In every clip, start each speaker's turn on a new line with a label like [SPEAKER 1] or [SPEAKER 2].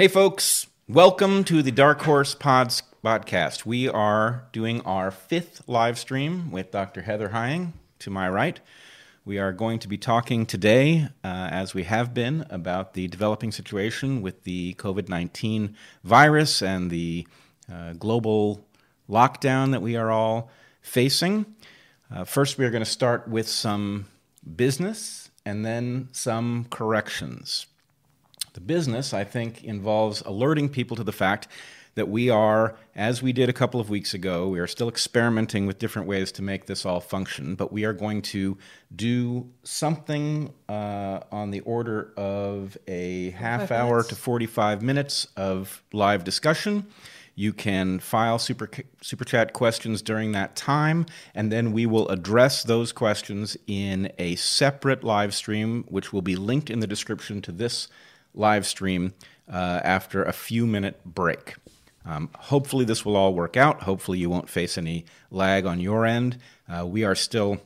[SPEAKER 1] Hey, folks, welcome to the Dark Horse Pods podcast. We are doing our fifth live stream with Dr. Heather Heying to my right. We are going to be talking today, uh, as we have been, about the developing situation with the COVID 19 virus and the uh, global lockdown that we are all facing. Uh, first, we are going to start with some business and then some corrections. The business, I think, involves alerting people to the fact that we are, as we did a couple of weeks ago, we are still experimenting with different ways to make this all function, but we are going to do something uh, on the order of a half hour minutes. to 45 minutes of live discussion. You can file super, super chat questions during that time, and then we will address those questions in a separate live stream, which will be linked in the description to this live stream uh, after a few minute break. Um, hopefully, this will all work out. Hopefully, you won't face any lag on your end. Uh, we are still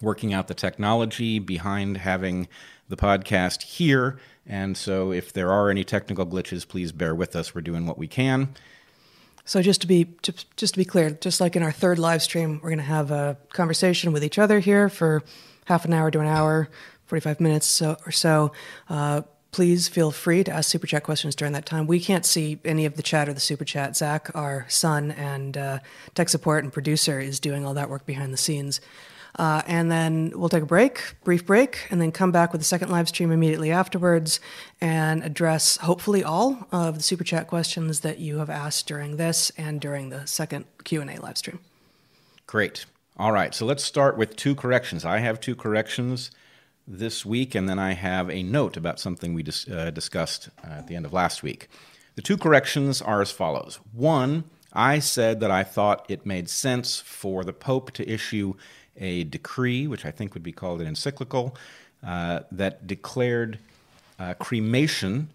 [SPEAKER 1] working out the technology behind having the podcast here. And so, if there are any technical glitches, please bear with us. We're doing what we can.
[SPEAKER 2] So just to be just, to be clear, just like in our third live stream, we're going to have a conversation with each other here for half an hour to an hour, forty five minutes so, or so. Uh, please feel free to ask super chat questions during that time. We can't see any of the chat or the super chat. Zach, our son and uh, tech support and producer, is doing all that work behind the scenes. Uh, and then we'll take a break, brief break, and then come back with a second live stream immediately afterwards and address hopefully all of the super chat questions that you have asked during this and during the second Q&A live stream.
[SPEAKER 1] Great. All right, so let's start with two corrections. I have two corrections this week, and then I have a note about something we dis- uh, discussed uh, at the end of last week. The two corrections are as follows. One, I said that I thought it made sense for the Pope to issue a decree, which I think would be called an encyclical, uh, that declared uh, cremation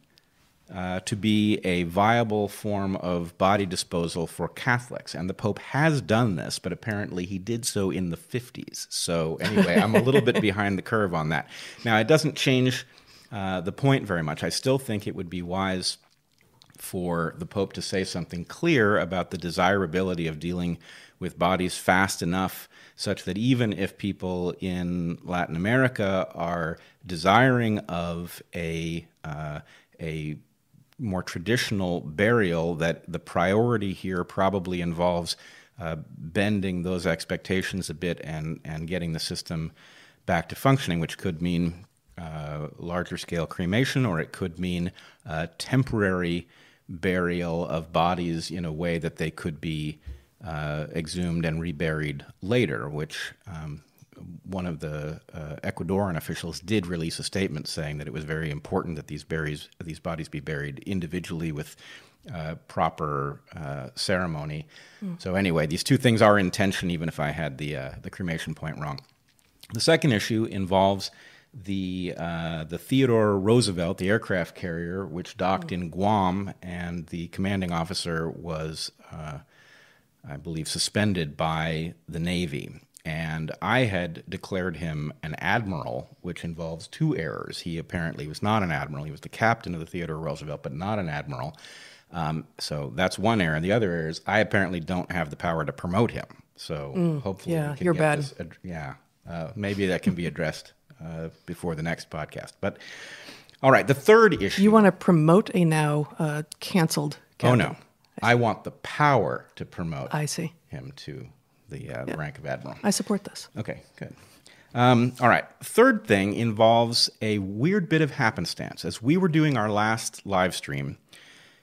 [SPEAKER 1] uh, to be a viable form of body disposal for Catholics. And the Pope has done this, but apparently he did so in the 50s. So, anyway, I'm a little bit behind the curve on that. Now, it doesn't change uh, the point very much. I still think it would be wise for the Pope to say something clear about the desirability of dealing with bodies fast enough such that even if people in Latin America are desiring of a uh, a more traditional burial, that the priority here probably involves uh, bending those expectations a bit and, and getting the system back to functioning, which could mean uh, larger scale cremation or it could mean uh, temporary burial of bodies in a way that they could be uh, exhumed and reburied later, which um, one of the uh, Ecuadorian officials did release a statement saying that it was very important that these berries, these bodies be buried individually with uh, proper uh, ceremony. Mm. So anyway, these two things are in tension, even if I had the uh, the cremation point wrong. The second issue involves the uh, the Theodore Roosevelt, the aircraft carrier, which docked mm. in Guam, and the commanding officer was. Uh, I believe, suspended by the Navy and I had declared him an admiral, which involves two errors. He apparently was not an admiral. He was the captain of the Theodore Roosevelt, but not an admiral. Um, so that's one error. And the other error is I apparently don't have the power to promote him. So
[SPEAKER 2] mm,
[SPEAKER 1] hopefully,
[SPEAKER 2] yeah, you're bad.
[SPEAKER 1] This, yeah, uh, maybe that can be addressed uh, before the next podcast. But all right, the third issue.
[SPEAKER 2] You want to promote a now uh, canceled?
[SPEAKER 1] Captain. Oh no, I, I want the power to promote.
[SPEAKER 2] I see
[SPEAKER 1] him to the, uh, yeah. rank of admiral.
[SPEAKER 2] I support this.
[SPEAKER 1] Okay, good. Um, all right. Third thing involves a weird bit of happenstance. As we were doing our last live stream,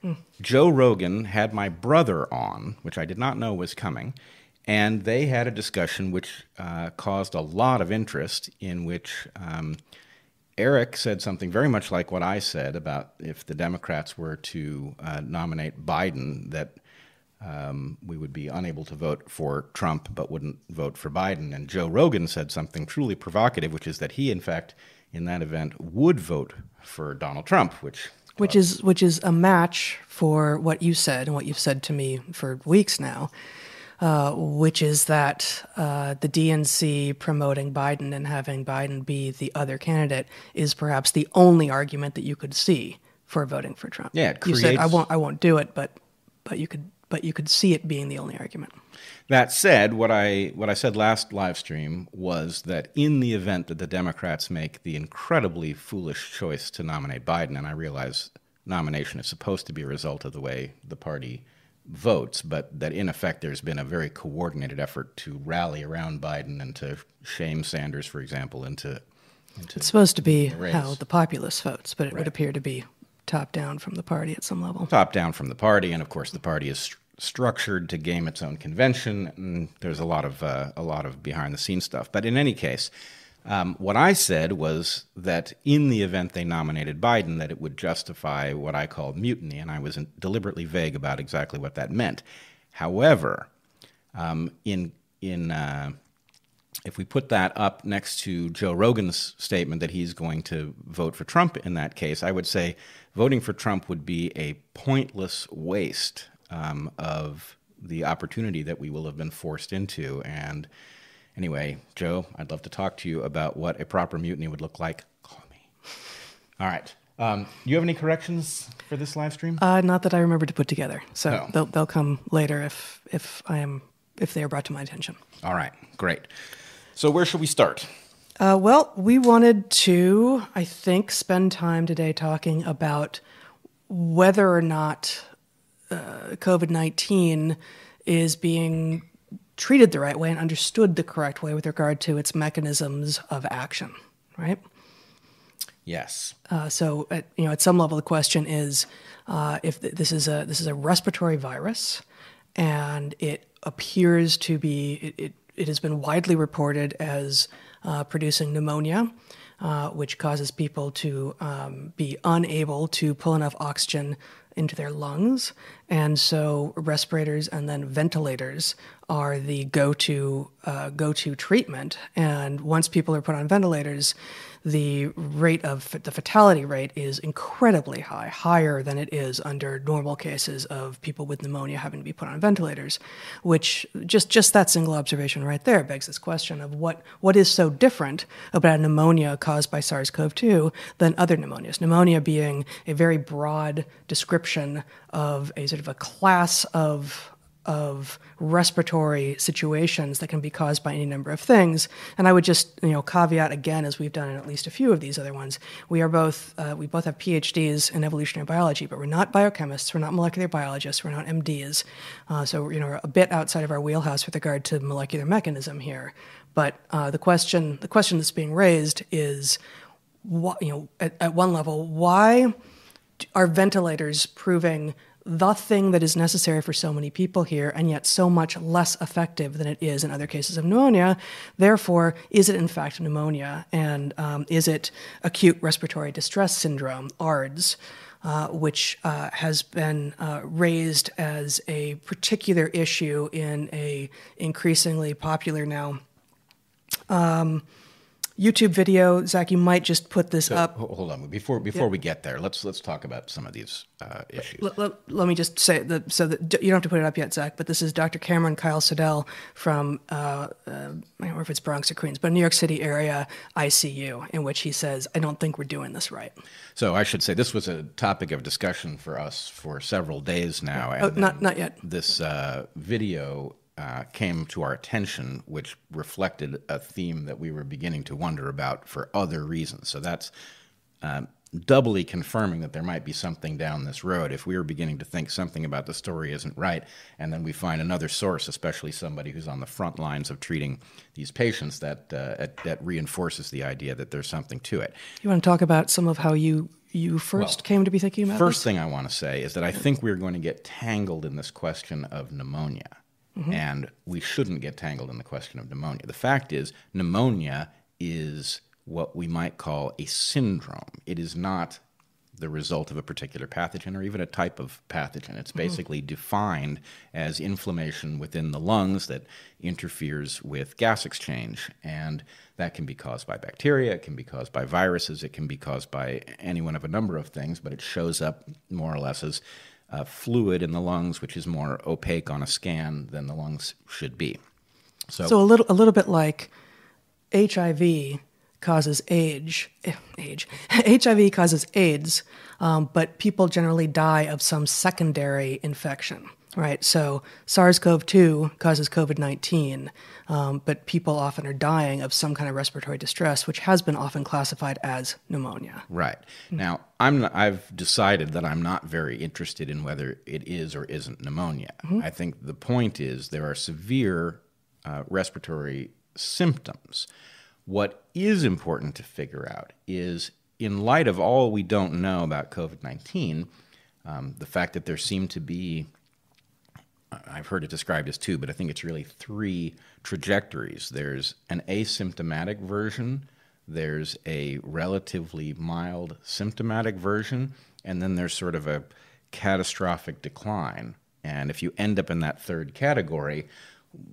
[SPEAKER 1] mm. Joe Rogan had my brother on, which I did not know was coming, and they had a discussion which uh, caused a lot of interest. In which um, Eric said something very much like what I said about if the Democrats were to uh, nominate Biden, that um, we would be unable to vote for Trump but wouldn't vote for Biden. And Joe Rogan said something truly provocative, which is that he, in fact, in that event, would vote for Donald Trump, which
[SPEAKER 2] which is which is a match for what you said and what you've said to me for weeks now, uh, which is that uh, the DNC promoting Biden and having Biden be the other candidate is perhaps the only argument that you could see for voting for Trump.
[SPEAKER 1] Yeah, it
[SPEAKER 2] you said I won't I won't do it, but but you could but you could see it being the only argument.
[SPEAKER 1] That said, what I what I said last live stream was that in the event that the Democrats make the incredibly foolish choice to nominate Biden, and I realize nomination is supposed to be a result of the way the party votes, but that in effect there's been a very coordinated effort to rally around Biden and to shame Sanders, for example, into into
[SPEAKER 2] It's supposed to be
[SPEAKER 1] race.
[SPEAKER 2] how the populace votes, but it
[SPEAKER 1] Right.
[SPEAKER 2] would appear to be top down from the party at some level.
[SPEAKER 1] top down from the party, and of course the party is structured to game its own convention. And there's a lot of uh, a lot of behind the scenes stuff. But in any case, um, what I said was that in the event they nominated Biden, that it would justify what I called mutiny, and I was deliberately vague about exactly what that meant. However, um, in in uh, if we put that up next to Joe Rogan's statement that he's going to vote for Trump in that case, I would say voting for Trump would be a pointless waste um, of the opportunity that we will have been forced into. And anyway, Joe, I'd love to talk to you about what a proper mutiny would look like. Call me. All right. Um, do you have any corrections for this live stream?
[SPEAKER 2] Uh, not that I remember to put together, so
[SPEAKER 1] No.
[SPEAKER 2] they'll they'll come later if if I am if they are brought to my attention.
[SPEAKER 1] All right, great. So where should we start?
[SPEAKER 2] Uh, well, we wanted to, I think, spend time today talking about whether or not uh, COVID 19 is being treated the right way and understood the correct way with regard to its mechanisms of action, right?
[SPEAKER 1] Yes.
[SPEAKER 2] Uh, so, at, you know, at some level, the question is uh, if th- this is a this is a respiratory virus, and it appears to be it, it, it has been widely reported as uh, producing pneumonia, uh, which causes people to um, be unable to pull enough oxygen into their lungs, and so respirators and then ventilators are the go-to uh, go-to treatment. And once people are put on ventilators, the rate of the fatality rate is incredibly high, higher than it is under normal cases of people with pneumonia having to be put on ventilators. Which just just that single observation right there begs this question of what what is so different about pneumonia caused by SARS-CoV-2 than other pneumonias. Pneumonia being a very broad description of a sort of a class of of respiratory situations that can be caused by any number of things. And I would just, you know, caveat again, as we've done in at least a few of these other ones, we are both, uh, we both have PhDs in evolutionary biology, but we're not biochemists, we're not molecular biologists, we're not MDs. Uh, so, you know, a bit outside of our wheelhouse with regard to molecular mechanism here. But uh, the question, the question that's being raised is, what, you know, at, at one level, why are ventilators proving the thing that is necessary for so many people here and yet so much less effective than it is in other cases of pneumonia. Therefore is it in fact pneumonia? And um, is it acute respiratory distress syndrome ARDS uh, which uh, has been uh, raised as a particular issue in a increasingly popular now um, YouTube video. Zach, you might just put this up.
[SPEAKER 1] Hold on. Before before we get there, let's let's talk about some of these uh, issues.
[SPEAKER 2] Let, let, let me just say that so that you don't have to put it up yet, Zach. But this is Dr. Cameron Kyle-Sidell from uh, uh, I don't know if it's Bronx or Queens, but New York City area ICU, in which he says, "I don't think we're doing this right."
[SPEAKER 1] So I should say this was a topic of discussion for us for several days now. And
[SPEAKER 2] Oh, not not yet.
[SPEAKER 1] This uh, video uh, came to our attention, which reflected a theme that we were beginning to wonder about for other reasons. So that's um, doubly confirming that there might be something down this road. If we were beginning to think something about the story isn't right, and then we find another source, especially somebody who's on the front lines of treating these patients, that uh, that reinforces the idea that there's something to it.
[SPEAKER 2] You want to talk about some of how you you first
[SPEAKER 1] Well,
[SPEAKER 2] came to be thinking about
[SPEAKER 1] First
[SPEAKER 2] this?
[SPEAKER 1] thing I want to say is that I think we're going to get tangled in this question of pneumonia. Mm-hmm. And we shouldn't get tangled in the question of pneumonia. The fact is, pneumonia is what we might call a syndrome. It is not the result of a particular pathogen or even a type of pathogen. It's mm-hmm. basically defined as inflammation within the lungs that interferes with gas exchange. And that can be caused by bacteria, it can be caused by viruses, it can be caused by any one of a number of things, but it shows up more or less as uh, fluid in the lungs, which is more opaque on a scan than the lungs should be. So,
[SPEAKER 2] So a little a little bit like HIV causes age, eh, age. HIV causes AIDS, um, but people generally die of some secondary infection. Right, so SARS-CoV-2 causes COVID-19, um, but people often are dying of some kind of respiratory distress, which has been often classified as pneumonia.
[SPEAKER 1] Right now, I'm, I've decided that I'm not very interested in whether it is or isn't pneumonia. I think the point is there are severe uh, respiratory symptoms. What is important to figure out is, in light of all we don't know about COVID 19, um, the fact that there seem to be, I've heard it described as two, but I think it's really three trajectories. There's an asymptomatic version, there's a relatively mild symptomatic version, and then there's sort of a catastrophic decline. And if you end up in that third category,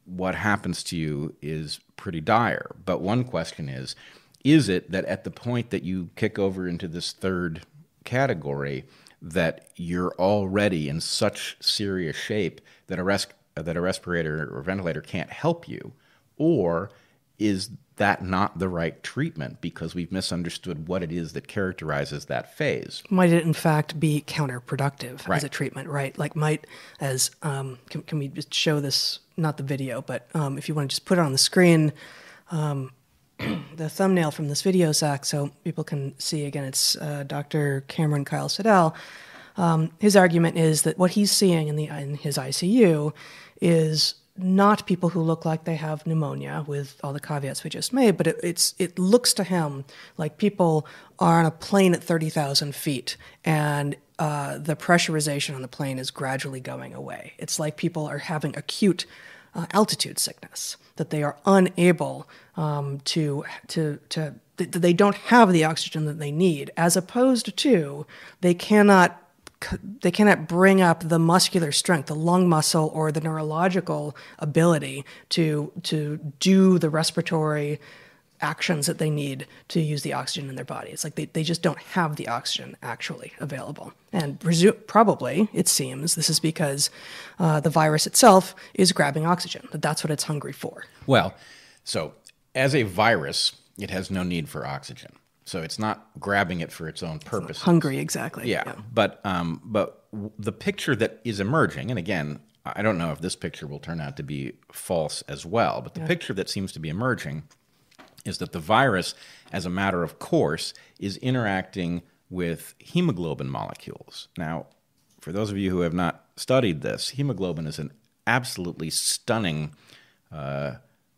[SPEAKER 1] what happens to you is pretty dire. But one question is is it that at the point that you kick over into this third category, that you're already in such serious shape that a, res- that a respirator or ventilator can't help you? Or is that not the right treatment because we've misunderstood what it is that characterizes that phase?
[SPEAKER 2] Might it, in fact, be counterproductive
[SPEAKER 1] Right.
[SPEAKER 2] as a treatment, right? Like, might, as, um, can, can we just show this, not the video, but um, if you want to just put it on the screen, um, the thumbnail from this video, Zach, so people can see again, it's uh, Dr. Cameron Kyle-Sidell. Um, his argument is that what he's seeing in, the, in his ICU is not people who look like they have pneumonia with all the caveats we just made, but it, it's it looks to him like people are on a plane at thirty thousand feet and uh, the pressurization on the plane is gradually going away. It's like people are having acute uh, altitude sickness that they are unable um, to to to that they don't have the oxygen that they need, as opposed to they cannot they cannot bring up the muscular strength, the lung muscle, or the neurological ability to to do the respiratory actions that they need to use the oxygen in their body. It's like they, they just don't have the oxygen actually available. And presu- probably, it seems, this is because uh, the virus itself is grabbing oxygen, that that's what it's hungry for.
[SPEAKER 1] Well, so as a virus, it has no need for oxygen. So it's not grabbing it for its own purposes.
[SPEAKER 2] Hungry, exactly.
[SPEAKER 1] Yeah, but um, but w- the picture that is emerging, and again, I don't know if this picture will turn out to be false as well, but the picture that seems to be emerging is that the virus, as a matter of course, is interacting with hemoglobin molecules. Now, for those of you who have not studied this, hemoglobin is an absolutely stunning uh,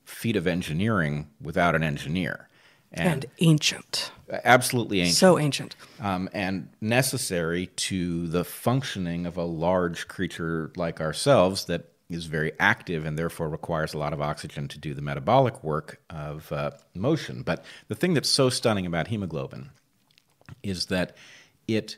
[SPEAKER 1] feat of engineering without an engineer,
[SPEAKER 2] And ancient.
[SPEAKER 1] absolutely ancient
[SPEAKER 2] So ancient.
[SPEAKER 1] um, and necessary to the functioning of a large creature like ourselves that is very active and therefore requires a lot of oxygen to do the metabolic work of uh, motion. But the thing that's so stunning about hemoglobin is that it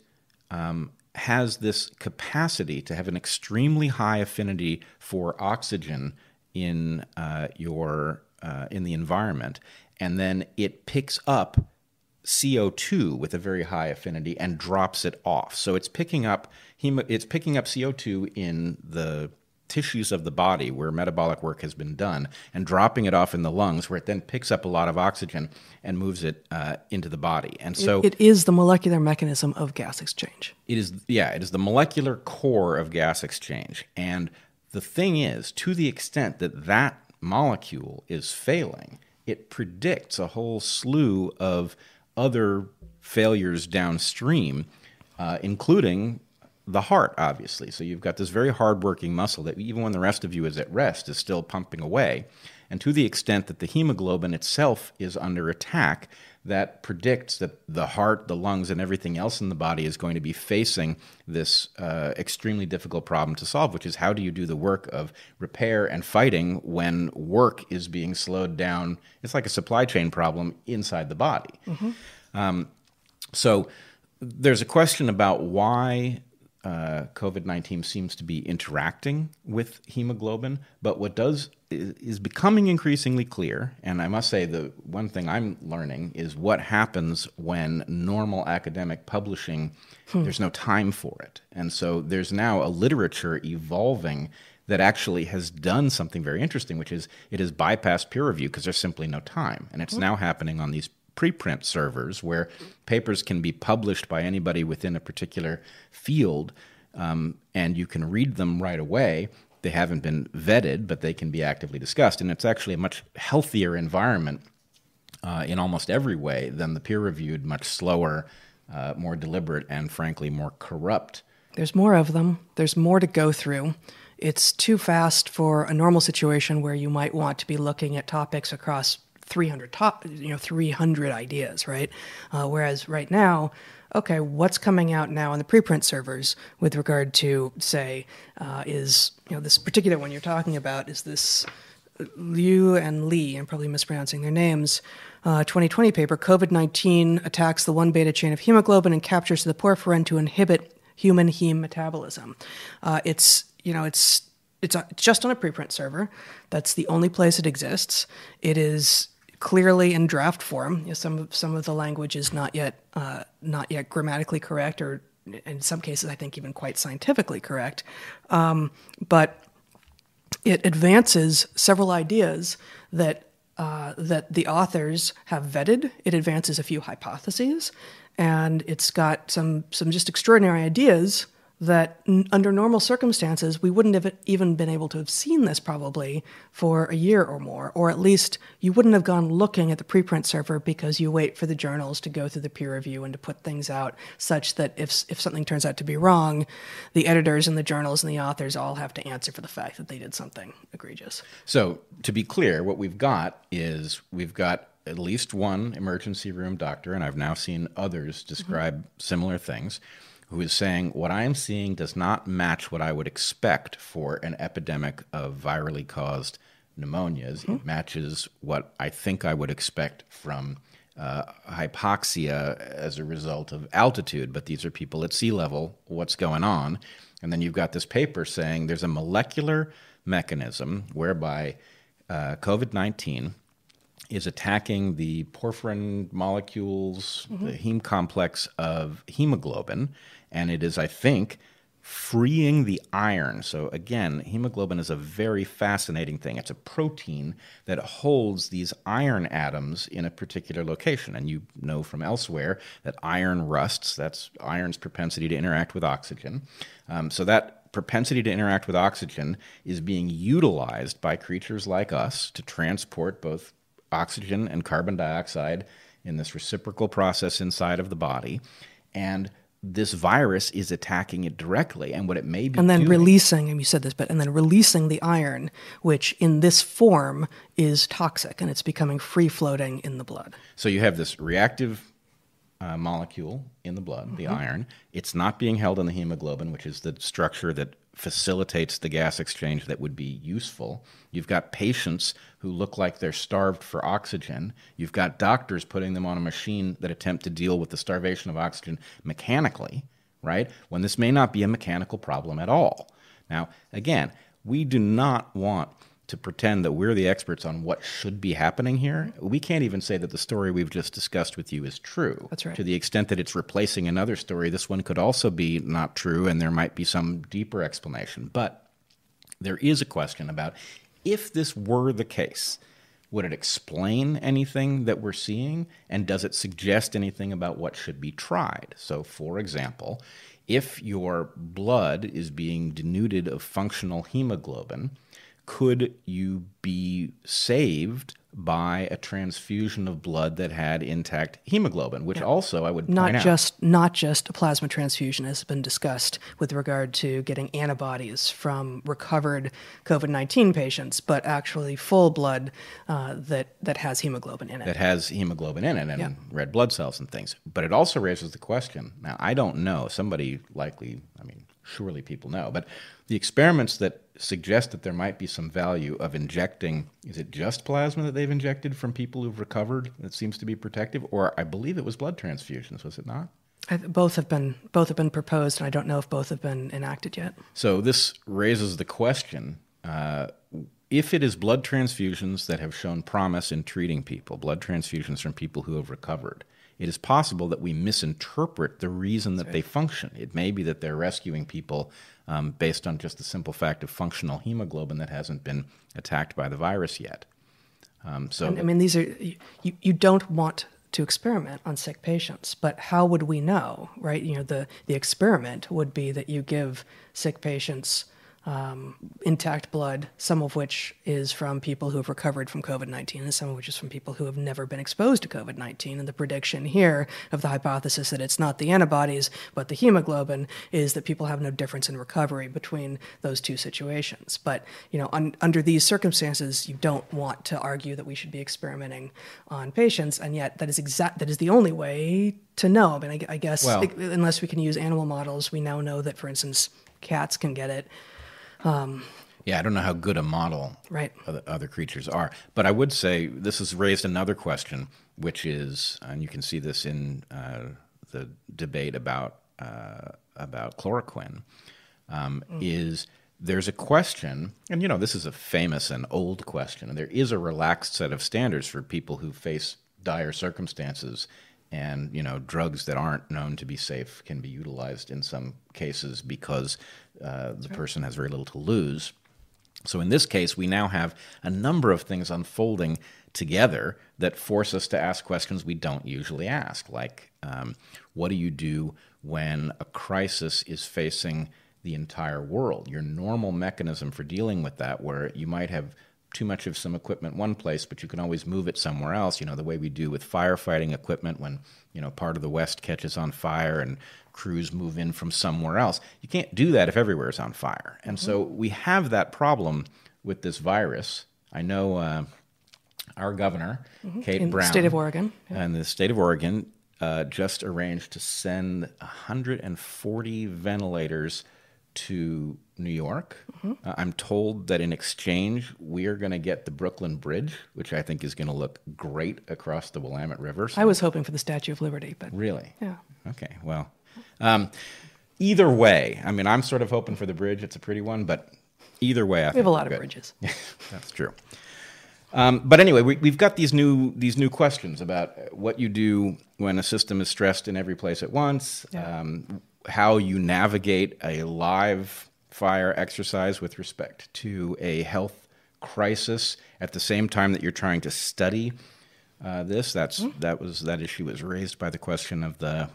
[SPEAKER 1] um, has this capacity to have an extremely high affinity for oxygen in uh, your uh, in the environment, and then it picks up CO2 with a very high affinity and drops it off. So it's picking up it's picking up CO2 in the tissues of the body where metabolic work has been done and dropping it off in the lungs where it then picks up a lot of oxygen and moves it uh, into the body. And so
[SPEAKER 2] it is the molecular mechanism of gas exchange.
[SPEAKER 1] it is yeah, it is the molecular core of gas exchange. And the thing is, to the extent that that molecule is failing, it predicts a whole slew of other failures downstream, uh, including the heart, obviously. So you've got this very hardworking muscle that even when the rest of you is at rest is still pumping away. And to the extent that the hemoglobin itself is under attack, that predicts that the heart, the lungs, and everything else in the body is going to be facing this uh, extremely difficult problem to solve, which is how do you do the work of repair and fighting when work is being slowed down? It's like a supply chain problem inside the body. Um, so there's a question about why uh, COVID 19 seems to be interacting with hemoglobin, but what does is, is becoming increasingly clear, and I must say the one thing I'm learning is what happens when normal academic publishing, there's no time for it. And so there's now a literature evolving that actually has done something very interesting, which is it has bypassed peer review because there's simply no time. And it's now happening on these preprint servers where papers can be published by anybody within a particular field um, and you can read them right away. They haven't been vetted, but they can be actively discussed. And it's actually a much healthier environment uh, in almost every way than the peer reviewed, much slower, uh, more deliberate, and frankly, more corrupt.
[SPEAKER 2] There's more of them, there's more to go through. It's too fast for a normal situation where you might want to be looking at topics across 300 top, you know, 300 ideas, right? Uh, whereas right now, okay, what's coming out now on the preprint servers with regard to, say, uh, is you know this particular one you're talking about is this Liu and Li, I'm probably mispronouncing their names. Uh, 2020 paper, COVID 19 attacks the 1 beta chain of hemoglobin and captures the porphyrin to inhibit human heme metabolism. Uh, it's, you know, it's, it's, it's just on a preprint server. That's the only place it exists. It is clearly in draft form. You know, some of some of the language is not yet uh, not yet grammatically correct, or in some cases, I think even quite scientifically correct. Um, but it advances several ideas that uh, that the authors have vetted. It advances a few hypotheses, and it's got some some just extraordinary ideas that n- under normal circumstances we wouldn't have even been able to have seen this probably for a year or more or at least you wouldn't have gone looking at the preprint server because you wait for the journals to go through the peer review and to put things out such that if if something turns out to be wrong the editors and the journals and the authors all have to answer for the fact that they did something egregious
[SPEAKER 1] so to be clear what we've got is we've got at least one emergency room doctor and I've now seen others describe mm-hmm. similar things who is saying, What I am seeing does not match what I would expect for an epidemic of virally caused pneumonias. Mm-hmm. It matches what I think I would expect from uh, hypoxia as a result of altitude, but these are people at sea level. What's going on? And then you've got this paper saying there's a molecular mechanism whereby uh, COVID 19 is attacking the porphyrin molecules, mm-hmm. the heme complex of hemoglobin, and it is, I think, freeing the iron. So, again, hemoglobin is a very fascinating thing. It's a protein that holds these iron atoms in a particular location. And you know from elsewhere that iron rusts. That's iron's propensity to interact with oxygen. Um, so, that propensity to interact with oxygen is being utilized by creatures like us to transport both oxygen and carbon dioxide in this reciprocal process inside of the body. And this virus is attacking it directly and what it may be
[SPEAKER 2] and then
[SPEAKER 1] doing,
[SPEAKER 2] releasing and you said this but and then releasing the iron which in this form is toxic and it's becoming free floating in the blood
[SPEAKER 1] so you have this reactive uh, molecule in the blood mm-hmm. the iron it's not being held in the hemoglobin which is the structure that facilitates the gas exchange that would be useful. You've got patients who look like they're starved for oxygen. You've got doctors putting them on a machine that attempt to deal with the starvation of oxygen mechanically, right? When this may not be a mechanical problem at all. Now, again, we do not want to pretend that we're the experts on what should be happening here. We can't even say that the story we've just discussed with you is true.
[SPEAKER 2] That's right.
[SPEAKER 1] To the extent that it's replacing another story, this one could also be not true, and there might be some deeper explanation. But there is a question about if this were the case, would it explain anything that we're seeing? And does it suggest anything about what should be tried? So, for example, if your blood is being denuded of functional hemoglobin, could you be saved by a transfusion of blood that had intact hemoglobin, which yeah. also I would
[SPEAKER 2] not just not just a plasma transfusion has been discussed with regard to getting antibodies from recovered COVID nineteen patients, but actually full blood uh, that that has hemoglobin in it.
[SPEAKER 1] That has hemoglobin in it and yeah. red blood cells and things. But it also raises the question. Now I don't know. Somebody likely, I mean, surely people know, but the experiments that suggest that there might be some value of injecting is it just plasma that they've injected from people who've recovered that seems to be protective? Or i believe it was blood transfusions was it not?
[SPEAKER 2] Both have been both have been proposed and i don't know if both have been enacted yet.
[SPEAKER 1] So this raises the question uh, if it is blood transfusions that have shown promise in treating people blood transfusions from people who have recovered it is possible that we misinterpret the reason that right. they function. It may be that they're rescuing people um, based on just the simple fact of functional hemoglobin that hasn't been attacked by the virus yet.
[SPEAKER 2] Um, so, and, I mean, these are you, you don't want to experiment on sick patients. But how would we know, right? You know, the, the experiment would be that you give sick patients um, intact blood, some of which is from people who have recovered from COVID 19, and some of which is from people who have never been exposed to COVID 19. And the prediction here of the hypothesis that it's not the antibodies, but the hemoglobin is that people have no difference in recovery between those two situations. But, you know, un- under these circumstances, you don't want to argue that we should be experimenting on patients, and yet that is exact that is the only way to know. I mean, I, I guess
[SPEAKER 1] Well-
[SPEAKER 2] unless we can use animal models, we now know that, for instance, cats can get it.
[SPEAKER 1] Yeah, I don't know how good a model
[SPEAKER 2] Right.
[SPEAKER 1] other, other creatures are, but I would say this has raised another question, which is, and you can see this in uh, the debate about uh, about chloroquine, um, is there's a question, and you know this is a famous and old question, and there is a relaxed set of standards for people who face dire circumstances. And you know, drugs that aren't known to be safe can be utilized in some cases because uh, the person has very little to lose. So in this case, we now have a number of things unfolding together that force us to ask questions we don't usually ask, like um, what do you do when a crisis is facing the entire world? Your normal mechanism for dealing with that, where you might have too much of some equipment one place, but you can always move it somewhere else. You know, the way we do with firefighting equipment when, you know, part of the West catches on fire and crews move in from somewhere else. You can't do that if everywhere is on fire. And so we have that problem with this virus. I know uh, our governor, Kate
[SPEAKER 2] In the
[SPEAKER 1] Brown,
[SPEAKER 2] state of Oregon.
[SPEAKER 1] and the state of Oregon uh, just arranged to send 140 ventilators to New York.
[SPEAKER 2] Mm-hmm.
[SPEAKER 1] Uh, I'm told that in exchange, we are going to get the Brooklyn Bridge, which I think is going to look great across the Willamette River. So-
[SPEAKER 2] I was hoping for the Statue of Liberty, but
[SPEAKER 1] really?
[SPEAKER 2] yeah.
[SPEAKER 1] Okay, well, um, either way, I mean, I'm sort of hoping for the bridge. It's a pretty one, but either way, I
[SPEAKER 2] We have a lot of bridges.
[SPEAKER 1] That's true. Um, but anyway, we, we've got these new these new questions about what you do when a system is stressed in every place at once,
[SPEAKER 2] Yeah.
[SPEAKER 1] um, how you navigate a live fire exercise with respect to a health crisis at the same time that you're trying to study uh, this. That's that was that issue was raised by the question of the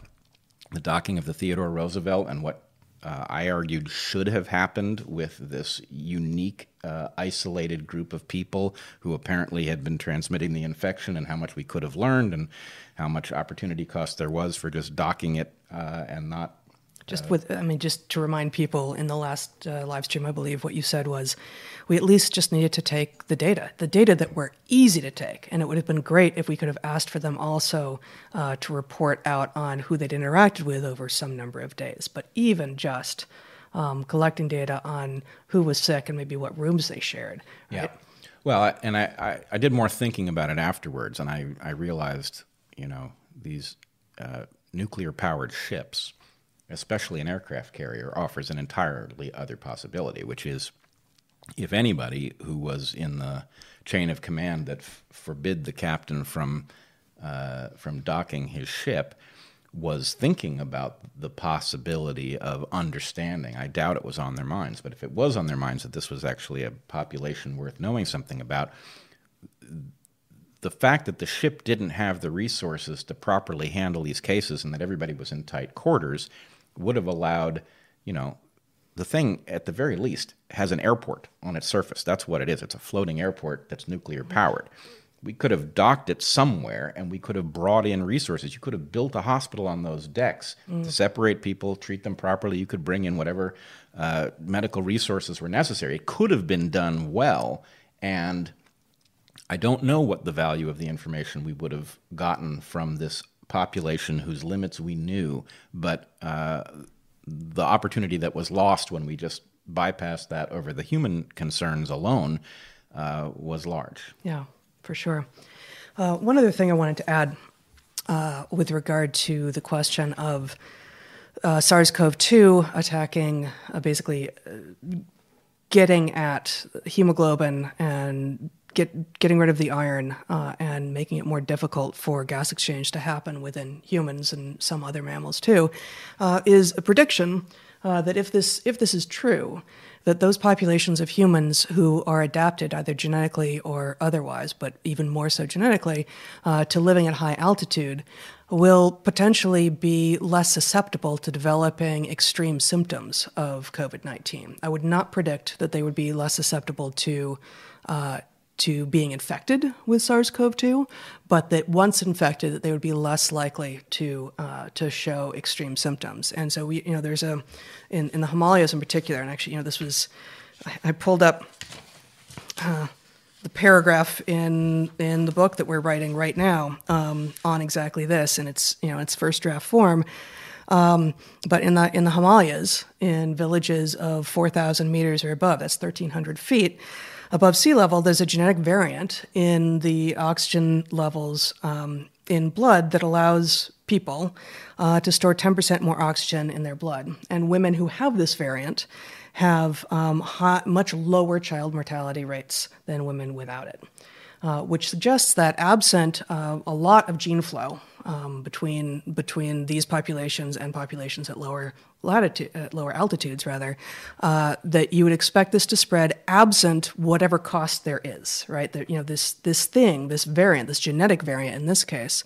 [SPEAKER 1] the docking of the Theodore Roosevelt and what uh, I argued should have happened with this unique, uh, isolated group of people who apparently had been transmitting the infection, and how much we could have learned, and how much opportunity cost there was for just docking it uh, and not.
[SPEAKER 2] Just with, I mean, just to remind people in the last uh, live stream, I believe what you said was we at least just needed to take the data, the data that were easy to take. And it would have been great if we could have asked for them also uh, to report out on who they'd interacted with over some number of days. But even just um, collecting data on who was sick and maybe what rooms they shared.
[SPEAKER 1] Yeah. Well, I, and I, I, I did more thinking about it afterwards, and I, I realized, you know, these uh, nuclear powered ships, especially an aircraft carrier, offers an entirely other possibility, which is if anybody who was in the chain of command that f- forbid the captain from uh, from docking his ship was thinking about the possibility of understanding. I doubt it was on their minds, but if it was on their minds that this was actually a population worth knowing something about, the fact that the ship didn't have the resources to properly handle these cases and that everybody was in tight quarters would have allowed, you know, the thing at the very least has an airport on its surface. That's what it is. It's a floating airport that's nuclear powered. We could have docked it somewhere and we could have brought in resources. You could have built a hospital on those decks to separate people, treat them properly. You could bring in whatever uh, medical resources were necessary. It could have been done well. And I don't know what the value of the information we would have gotten from this population whose limits we knew, but uh, the opportunity that was lost when we just bypassed that over the human concerns alone uh, was large.
[SPEAKER 2] Yeah, for sure. Uh, one other thing I wanted to add uh, with regard to the question of uh, SARS CoV 2 attacking, uh, basically getting at hemoglobin and get, getting rid of the iron uh, and making it more difficult for gas exchange to happen within humans and some other mammals too, uh, is a prediction uh, that if this if this is true, that those populations of humans who are adapted either genetically or otherwise, but even more so genetically, uh, to living at high altitude will potentially be less susceptible to developing extreme symptoms of COVID 19. I would not predict that they would be less susceptible to. Uh, to being infected with SARS-CoV-2, but that once infected, that they would be less likely to uh, to show extreme symptoms. And so we, you know, there's a in, in the Himalayas in particular, and actually, you know, this was I, I pulled up. Uh, the paragraph in in the book that we're writing right now um, on exactly this, and it's you know its first draft form. Um, but in the in the Himalayas, in villages of 4,000 meters or above, that's 1,300 feet above sea level, there's a genetic variant in the oxygen levels um, in blood that allows people uh, to store 10% more oxygen in their blood. And women who have this variant have um, much lower child mortality rates than women without it, uh, which suggests that absent uh, a lot of gene flow um, between between these populations and populations at lower latitude, at lower altitudes, rather, uh, that you would expect this to spread absent whatever cost there is, right? That you know this this thing, this variant, this genetic variant in this case,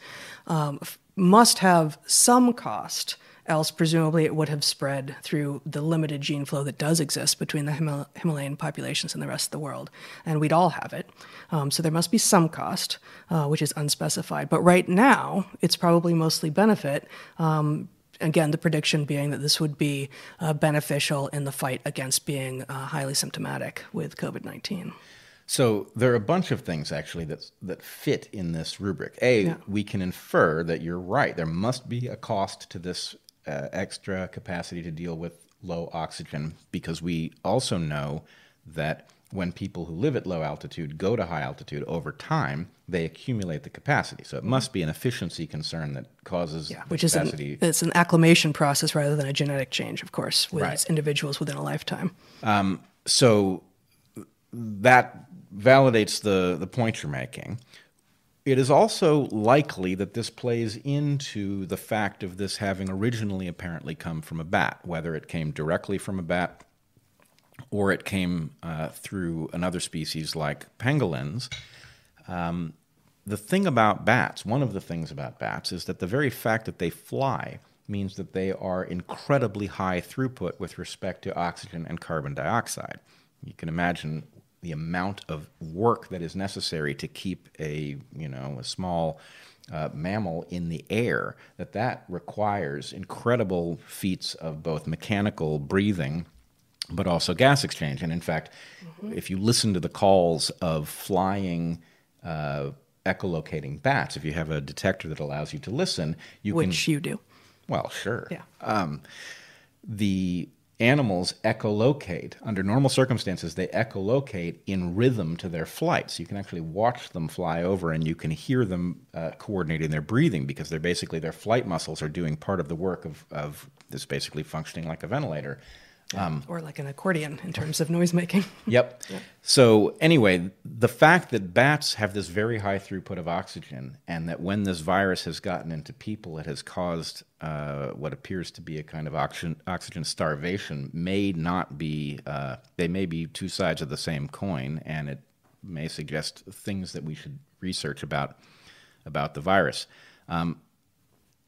[SPEAKER 2] um, f- must have some cost else presumably it would have spread through the limited gene flow that does exist between the Himal- Himalayan populations and the rest of the world. And we'd all have it. Um, so there must be some cost, uh, which is unspecified. But right now, it's probably mostly benefit. Um, again, the prediction being that this would be uh, beneficial in the fight against being uh, highly symptomatic with COVID 19.
[SPEAKER 1] So there are a bunch of things actually that that fit in this rubric. A, yeah. we can infer that you're right. There must be a cost to this uh, extra capacity to deal with low oxygen because we also know that when people who live at low altitude go to high altitude over time, they accumulate the capacity. So it must be an efficiency concern that causes
[SPEAKER 2] yeah, which is an, it's an acclimation process rather than a genetic change, of course, with
[SPEAKER 1] right.
[SPEAKER 2] individuals within a lifetime.
[SPEAKER 1] Um, so that validates the the point you're making. It is also likely that this plays into the fact of this having originally apparently come from a bat, whether it came directly from a bat or it came uh, through another species like pangolins. Um, the thing about bats, one of the things about bats, is that the very fact that they fly means that they are incredibly high throughput with respect to oxygen and carbon dioxide. You can imagine the amount of work that is necessary to keep a you know a small uh, mammal in the air that that requires incredible feats of both mechanical breathing but also gas exchange. And in fact mm-hmm. if you listen to the calls of flying uh, echolocating bats if you have a detector that allows you to listen you can
[SPEAKER 2] which
[SPEAKER 1] can,
[SPEAKER 2] you do.
[SPEAKER 1] Well sure.
[SPEAKER 2] Yeah.
[SPEAKER 1] Um, the animals echolocate. Under normal circumstances, they echolocate in rhythm to their flight. So you can actually watch them fly over and you can hear them uh, coordinating their breathing because they're basically, their flight muscles are doing part of the work of, of this basically functioning like a ventilator.
[SPEAKER 2] Um, or like an accordion in terms of noise making.
[SPEAKER 1] yep. yep. So, anyway, the fact that bats have this very high throughput of oxygen, and that when this virus has gotten into people, it has caused uh, what appears to be a kind of oxygen, oxygen starvation, may not be, uh, they may be two sides of the same coin, and it may suggest things that we should research about, about the virus. Um,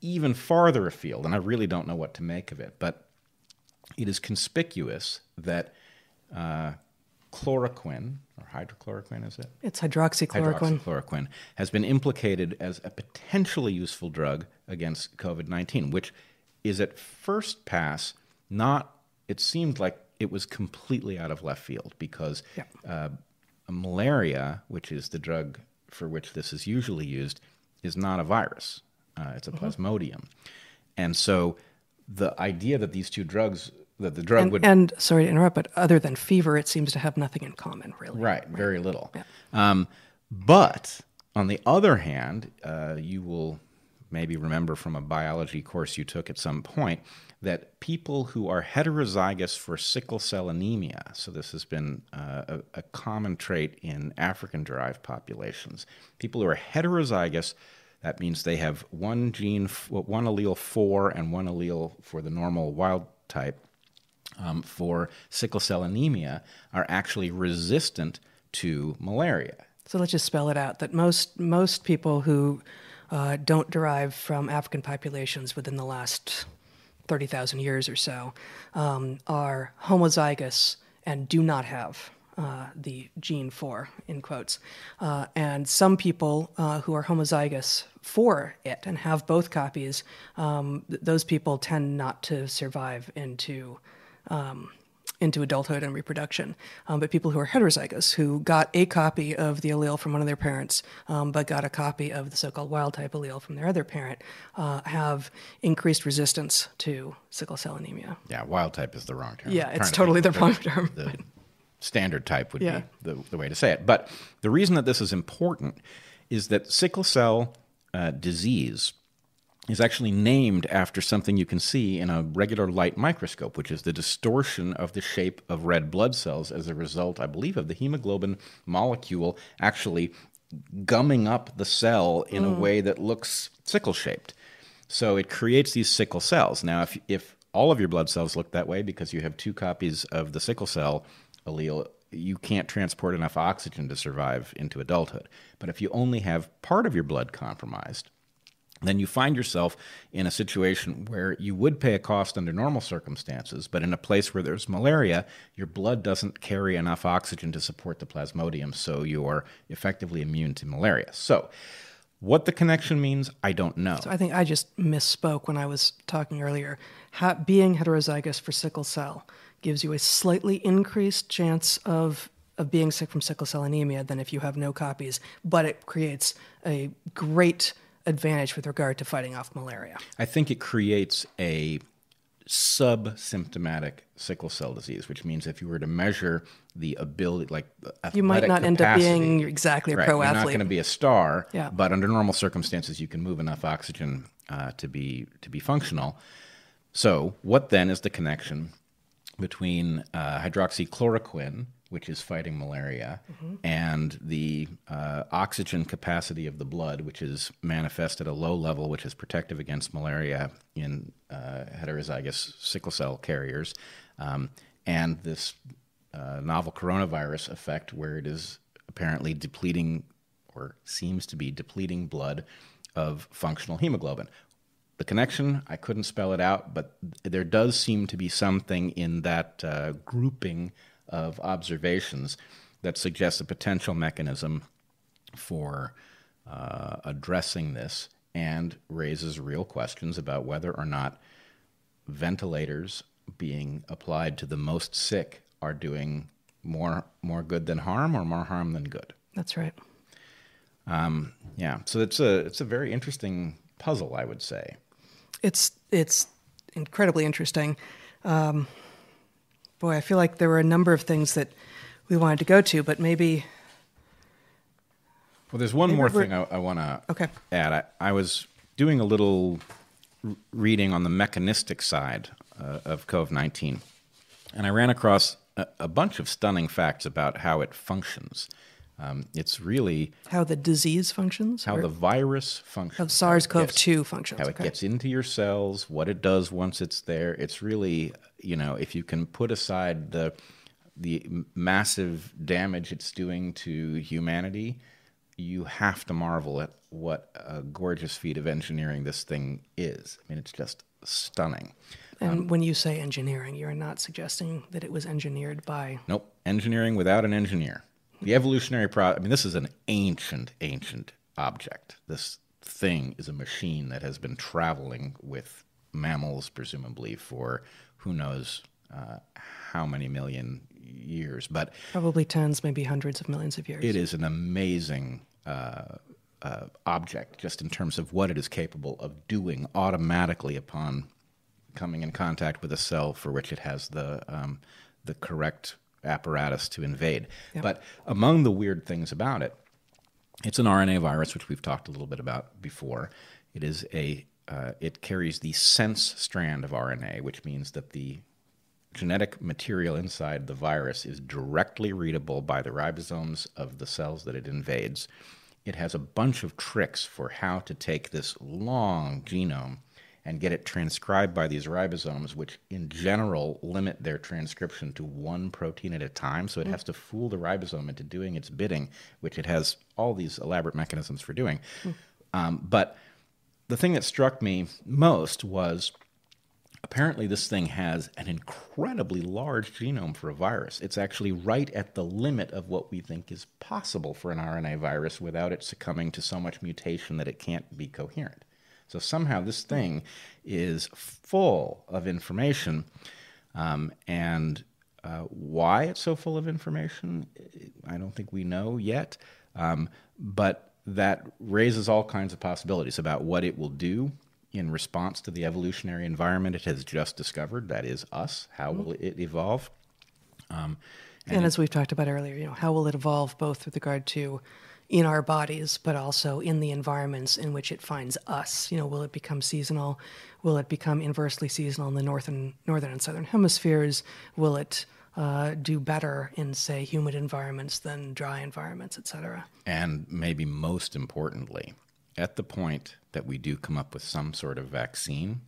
[SPEAKER 1] even farther afield, and I really don't know what to make of it, but it is conspicuous that uh, chloroquine, or hydrochloroquine, is it?
[SPEAKER 2] It's hydroxychloroquine.
[SPEAKER 1] Hydroxychloroquine has been implicated as a potentially useful drug against COVID 19, which is at first pass not, it seemed like it was completely out of left field because yeah. uh, malaria, which is the drug for which this is usually used, is not a virus. Uh, it's a mm-hmm. plasmodium. And so the idea that these two drugs that the drug
[SPEAKER 2] and,
[SPEAKER 1] would
[SPEAKER 2] and sorry to interrupt, but other than fever, it seems to have nothing in common, really.
[SPEAKER 1] Right, right. very little. Yeah. Um, but on the other hand, uh, you will maybe remember from a biology course you took at some point that people who are heterozygous for sickle cell anemia, so this has been uh, a, a common trait in African derived populations, people who are heterozygous that means they have one gene, one allele for and one allele for the normal wild type. um, for sickle cell anemia are actually resistant to malaria.
[SPEAKER 2] So let's just spell it out that most most people who uh, don't derive from African populations within the last 30,000 years or so um, are homozygous and do not have uh, the gene for, in quotes. Uh, and some people uh, who are homozygous for it and have both copies, um, th- those people tend not to survive into. Um, into adulthood and reproduction. Um, but people who are heterozygous, who got a copy of the allele from one of their parents, um, but got a copy of the so called wild type allele from their other parent, uh, have increased resistance to sickle cell anemia.
[SPEAKER 1] Yeah, wild type is the wrong term.
[SPEAKER 2] Yeah, it's totally the wrong term.
[SPEAKER 1] The standard type would
[SPEAKER 2] Yeah.
[SPEAKER 1] be the, the way to say it. But the reason that this is important is that sickle cell uh, disease is actually named after something you can see in a regular light microscope, which is the distortion of the shape of red blood cells as a result, I believe, of the hemoglobin molecule actually gumming up the cell in a way that looks sickle shaped. So it creates these sickle cells. Now, if, if all of your blood cells look that way because you have two copies of the sickle cell allele, you can't transport enough oxygen to survive into adulthood. But if you only have part of your blood compromised, then you find yourself in a situation where you would pay a cost under normal circumstances, but in a place where there's malaria, your blood doesn't carry enough oxygen to support the plasmodium, so you're effectively immune to malaria. So, what the connection means, I don't know.
[SPEAKER 2] So I think I just misspoke when I was talking earlier. Ha- being heterozygous for sickle cell gives you a slightly increased chance of of being sick from sickle cell anemia than if you have no copies, but it creates a great advantage with regard to fighting off malaria.
[SPEAKER 1] I think it creates a sub-symptomatic sickle cell disease, which means if you were to measure the ability, like
[SPEAKER 2] You might not end up being exactly a
[SPEAKER 1] Right,
[SPEAKER 2] pro
[SPEAKER 1] you're not
[SPEAKER 2] athlete.
[SPEAKER 1] going to be a star,
[SPEAKER 2] Yeah.
[SPEAKER 1] but under normal circumstances, you can move enough oxygen uh, to be to be functional. So, what then is the connection between uh, hydroxychloroquine, which is fighting malaria,
[SPEAKER 2] Mm-hmm.
[SPEAKER 1] and the uh, oxygen capacity of the blood, which is manifest at a low level, which is protective against malaria in uh, heterozygous sickle cell carriers, um, and this uh, novel coronavirus effect, where it is apparently depleting or seems to be depleting blood of functional hemoglobin. The connection, I couldn't spell it out, but there does seem to be something in that uh, grouping of observations that suggests a potential mechanism for uh, addressing this and raises real questions about whether or not ventilators being applied to the most sick are doing more more good than harm or more harm than good.
[SPEAKER 2] That's right.
[SPEAKER 1] Yeah, so it's a it's a very interesting puzzle, I would say.
[SPEAKER 2] It's it's incredibly interesting. Um, boy, I feel like there were a number of things that we wanted to go to, but maybe
[SPEAKER 1] Well, there's one more thing I, I want to
[SPEAKER 2] Okay.
[SPEAKER 1] add. I, I was doing a little reading on the mechanistic side uh, of COVID 19, and I ran across a, a bunch of stunning facts about how it functions. Um, it's really
[SPEAKER 2] how the disease functions,
[SPEAKER 1] how the virus functions.
[SPEAKER 2] how
[SPEAKER 1] how
[SPEAKER 2] SARS-CoV-2
[SPEAKER 1] gets-
[SPEAKER 2] functions.
[SPEAKER 1] how it
[SPEAKER 2] okay.
[SPEAKER 1] gets into your cells, what it does once it's there. It's really, you know, if you can put aside the the massive damage it's doing to humanity, you have to marvel at what a gorgeous feat of engineering this thing is. I mean, it's just stunning.
[SPEAKER 2] And when you say engineering, you're not suggesting that it was engineered by.
[SPEAKER 1] Nope, engineering without an engineer. The evolutionary pro. I mean, this is an ancient, ancient object. This thing is a machine that has been traveling with mammals, presumably, for who knows uh, how many million years. But
[SPEAKER 2] Probably tens, maybe hundreds of millions of years.
[SPEAKER 1] it is an amazing uh, uh, object, just in terms of what it is capable of doing automatically upon coming in contact with a cell for which it has the um, the correct apparatus to invade.
[SPEAKER 2] Yep.
[SPEAKER 1] But among the weird things about it, it's an RNA virus, which we've talked a little bit about before. It is a uh, it carries the sense strand of RNA, which means that the genetic material inside the virus is directly readable by the ribosomes of the cells that it invades. It has a bunch of tricks for how to take this long genome and get it transcribed by these ribosomes, which in general limit their transcription to one protein at a time. So it has to fool the ribosome into doing its bidding, which it has all these elaborate mechanisms for doing. Um, but the thing that struck me most was apparently this thing has an incredibly large genome for a virus. It's actually right at the limit of what we think is possible for an RNA virus without it succumbing to so much mutation that it can't be coherent. So somehow this thing is full of information, um, and uh, why it's so full of information, I don't think we know yet. Um, but that raises all kinds of possibilities about what it will do in response to the evolutionary environment it has just discovered. That is us. How will it evolve? Um,
[SPEAKER 2] And, as we've talked about earlier, you know, how will it evolve both with regard to in our bodies, but also in the environments in which it finds us? You know, will it become seasonal? Will it become inversely seasonal in the northern, northern and southern hemispheres? Will it uh, do better in, say, humid environments than dry environments, et cetera?
[SPEAKER 1] And maybe most importantly, at the point that we do come up with some sort of vaccine,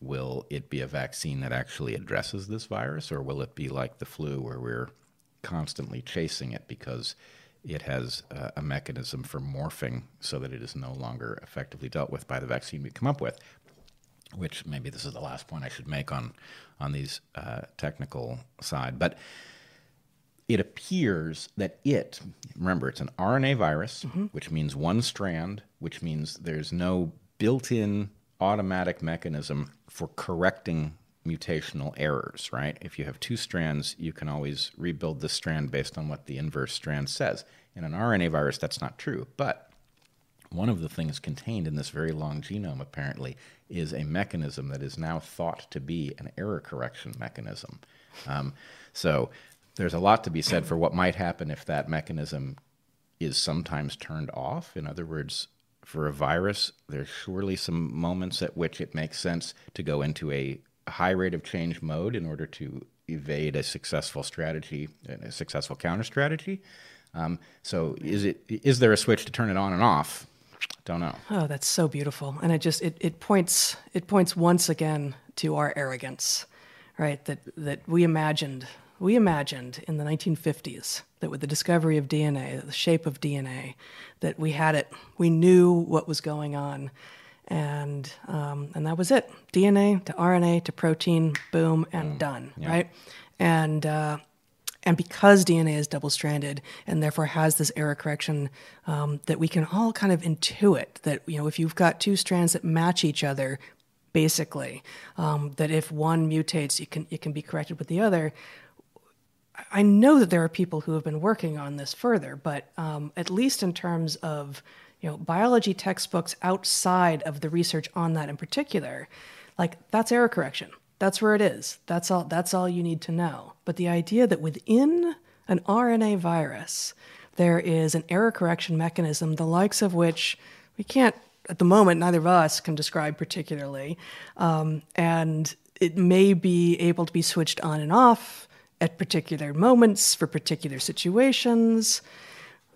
[SPEAKER 1] will it be a vaccine that actually addresses this virus, or will it be like the flu where we're constantly chasing it because it has uh, a mechanism for morphing so that it is no longer effectively dealt with by the vaccine we come up with? Which maybe this is the last point I should make on on these uh, technical side, but it appears that it remember it's an RNA virus, which means one strand, which means there's no built-in automatic mechanism for correcting mutational errors, right? If you have two strands, you can always rebuild the strand based on what the inverse strand says. In an RNA virus, that's not true, but one of the things contained in this very long genome, apparently, is a mechanism that is now thought to be an error correction mechanism. Um, so there's a lot to be said for what might happen if that mechanism is sometimes turned off. In other words, for a virus, there's surely some moments at which it makes sense to go into a high rate of change mode in order to evade a successful strategy, and a successful counter strategy. Um, so, is it is there a switch to turn it on and off? Don't know.
[SPEAKER 2] Oh, that's so beautiful, and it just it, it points it points once again to our arrogance, right? That that we imagined we imagined in the 1950s that with the discovery of DNA, the shape of DNA, that we had it, we knew what was going on, and um, and that was it. DNA to RNA to protein, boom, and done, right? And uh, and because DNA is double stranded and therefore has this error correction um, that we can all kind of intuit that, you know, if you've got two strands that match each other, basically, um, that if one mutates, you can, it can be corrected with the other. I know that there are people who have been working on this further, but um, at least in terms of you know biology textbooks outside of the research on that in particular, like that's error correction. That's where it is. That's all. That's all you need to know. But the idea that within an RNA virus there is an error correction mechanism, the likes of which we can't at the moment. Neither of us can describe particularly, um, and it may be able to be switched on and off at particular moments for particular situations.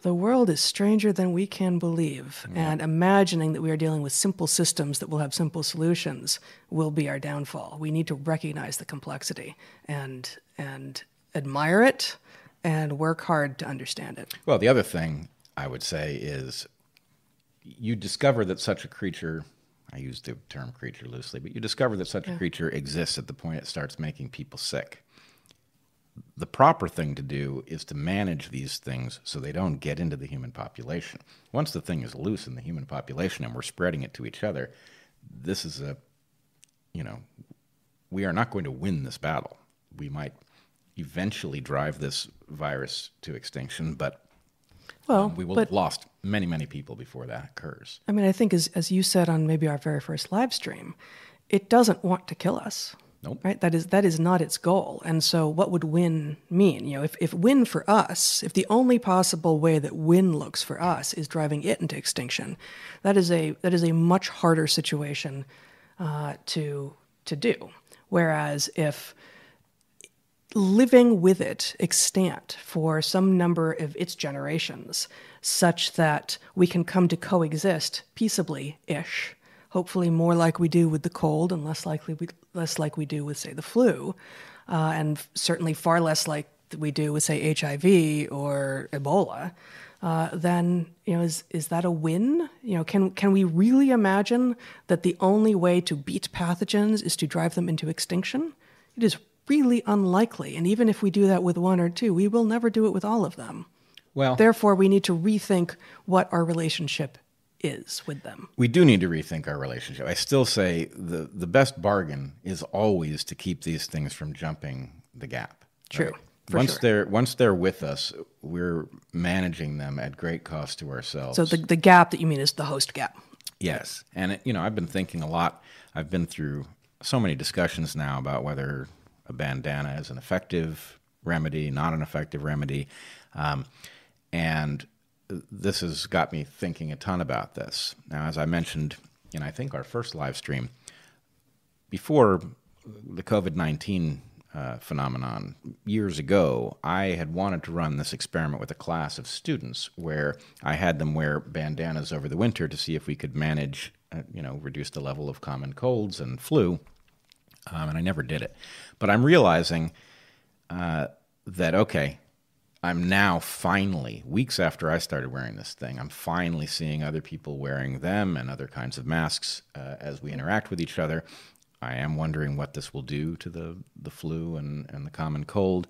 [SPEAKER 2] The world is stranger than we can believe, and imagining that we are dealing with simple systems that will have simple solutions will be our downfall. We need to recognize the complexity and and admire it and work hard to understand it.
[SPEAKER 1] Well, the other thing I would say is you discover that such a creature, I use the term creature loosely, but you discover that such a creature exists at the point it starts making people sick. The proper thing to do is to manage these things so they don't get into the human population. Once the thing is loose in the human population and we're spreading it to each other, this is a, you know, we are not going to win this battle. We might eventually drive this virus to extinction, but
[SPEAKER 2] Well,
[SPEAKER 1] um, we will
[SPEAKER 2] but
[SPEAKER 1] have lost many, many people before that occurs.
[SPEAKER 2] I mean, I think as as you said on maybe our very first live stream, it doesn't want to kill us.
[SPEAKER 1] Nope.
[SPEAKER 2] Right? That is that is not its goal. And so what would win mean? You know, if, if win for us, if the only possible way that win looks for us is driving it into extinction, that is a that is a much harder situation uh, to to do. Whereas if living with it extant for some number of its generations, such that we can come to coexist peaceably ish, hopefully more like we do with the cold and less likely we, less like we do with say the flu, uh, and certainly far less like we do with say HIV or Ebola. Uh, then you know is is that a win? You know, can can we really imagine that the only way to beat pathogens is to drive them into extinction? It is really unlikely, and even if we do that with one or two, we will never do it with all of them.
[SPEAKER 1] Well,
[SPEAKER 2] Therefore, we need to rethink what our relationship is with them.
[SPEAKER 1] we do need to rethink our relationship. I still say the the best bargain is always to keep these things from jumping the gap.
[SPEAKER 2] True, for
[SPEAKER 1] once
[SPEAKER 2] sure.
[SPEAKER 1] they're once they're with us, we're managing them at great cost to ourselves.
[SPEAKER 2] So the the gap that you mean is the host gap.
[SPEAKER 1] Yes, and it, you know I've been thinking a lot. I've been through so many discussions now about whether a bandana is an effective remedy, not an effective remedy, um, and this has got me thinking a ton about this. Now, as I mentioned in I think our first live stream, before the COVID 19 uh, phenomenon, years ago, I had wanted to run this experiment with a class of students where I had them wear bandanas over the winter to see if we could manage, uh, you know, reduce the level of common colds and flu. Um, and I never did it. But I'm realizing uh, that, okay, I'm now finally, weeks after I started wearing this thing, I'm finally seeing other people wearing them and other kinds of masks uh, as we interact with each other. I am wondering what this will do to the, the flu and, and the common cold.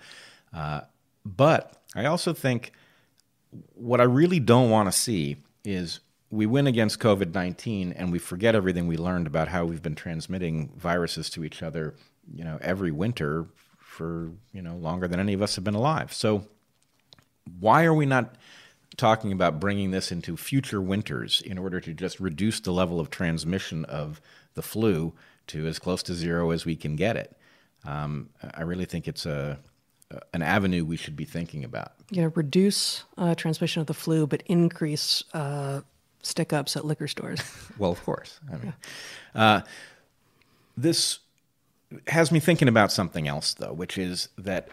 [SPEAKER 1] Uh, but I also think what I really don't want to see is we win against COVID 19 and we forget everything we learned about how we've been transmitting viruses to each other, you know, every winter for, you know, longer than any of us have been alive. So why are we not talking about bringing this into future winters in order to just reduce the level of transmission of the flu to as close to zero as we can get it? Um, I really think it's a an avenue we should be thinking about.
[SPEAKER 2] Yeah, reduce uh, transmission of the flu, but increase uh, stick ups at liquor stores.
[SPEAKER 1] Well, of course. I mean, uh, this has me thinking about something else, though, which is that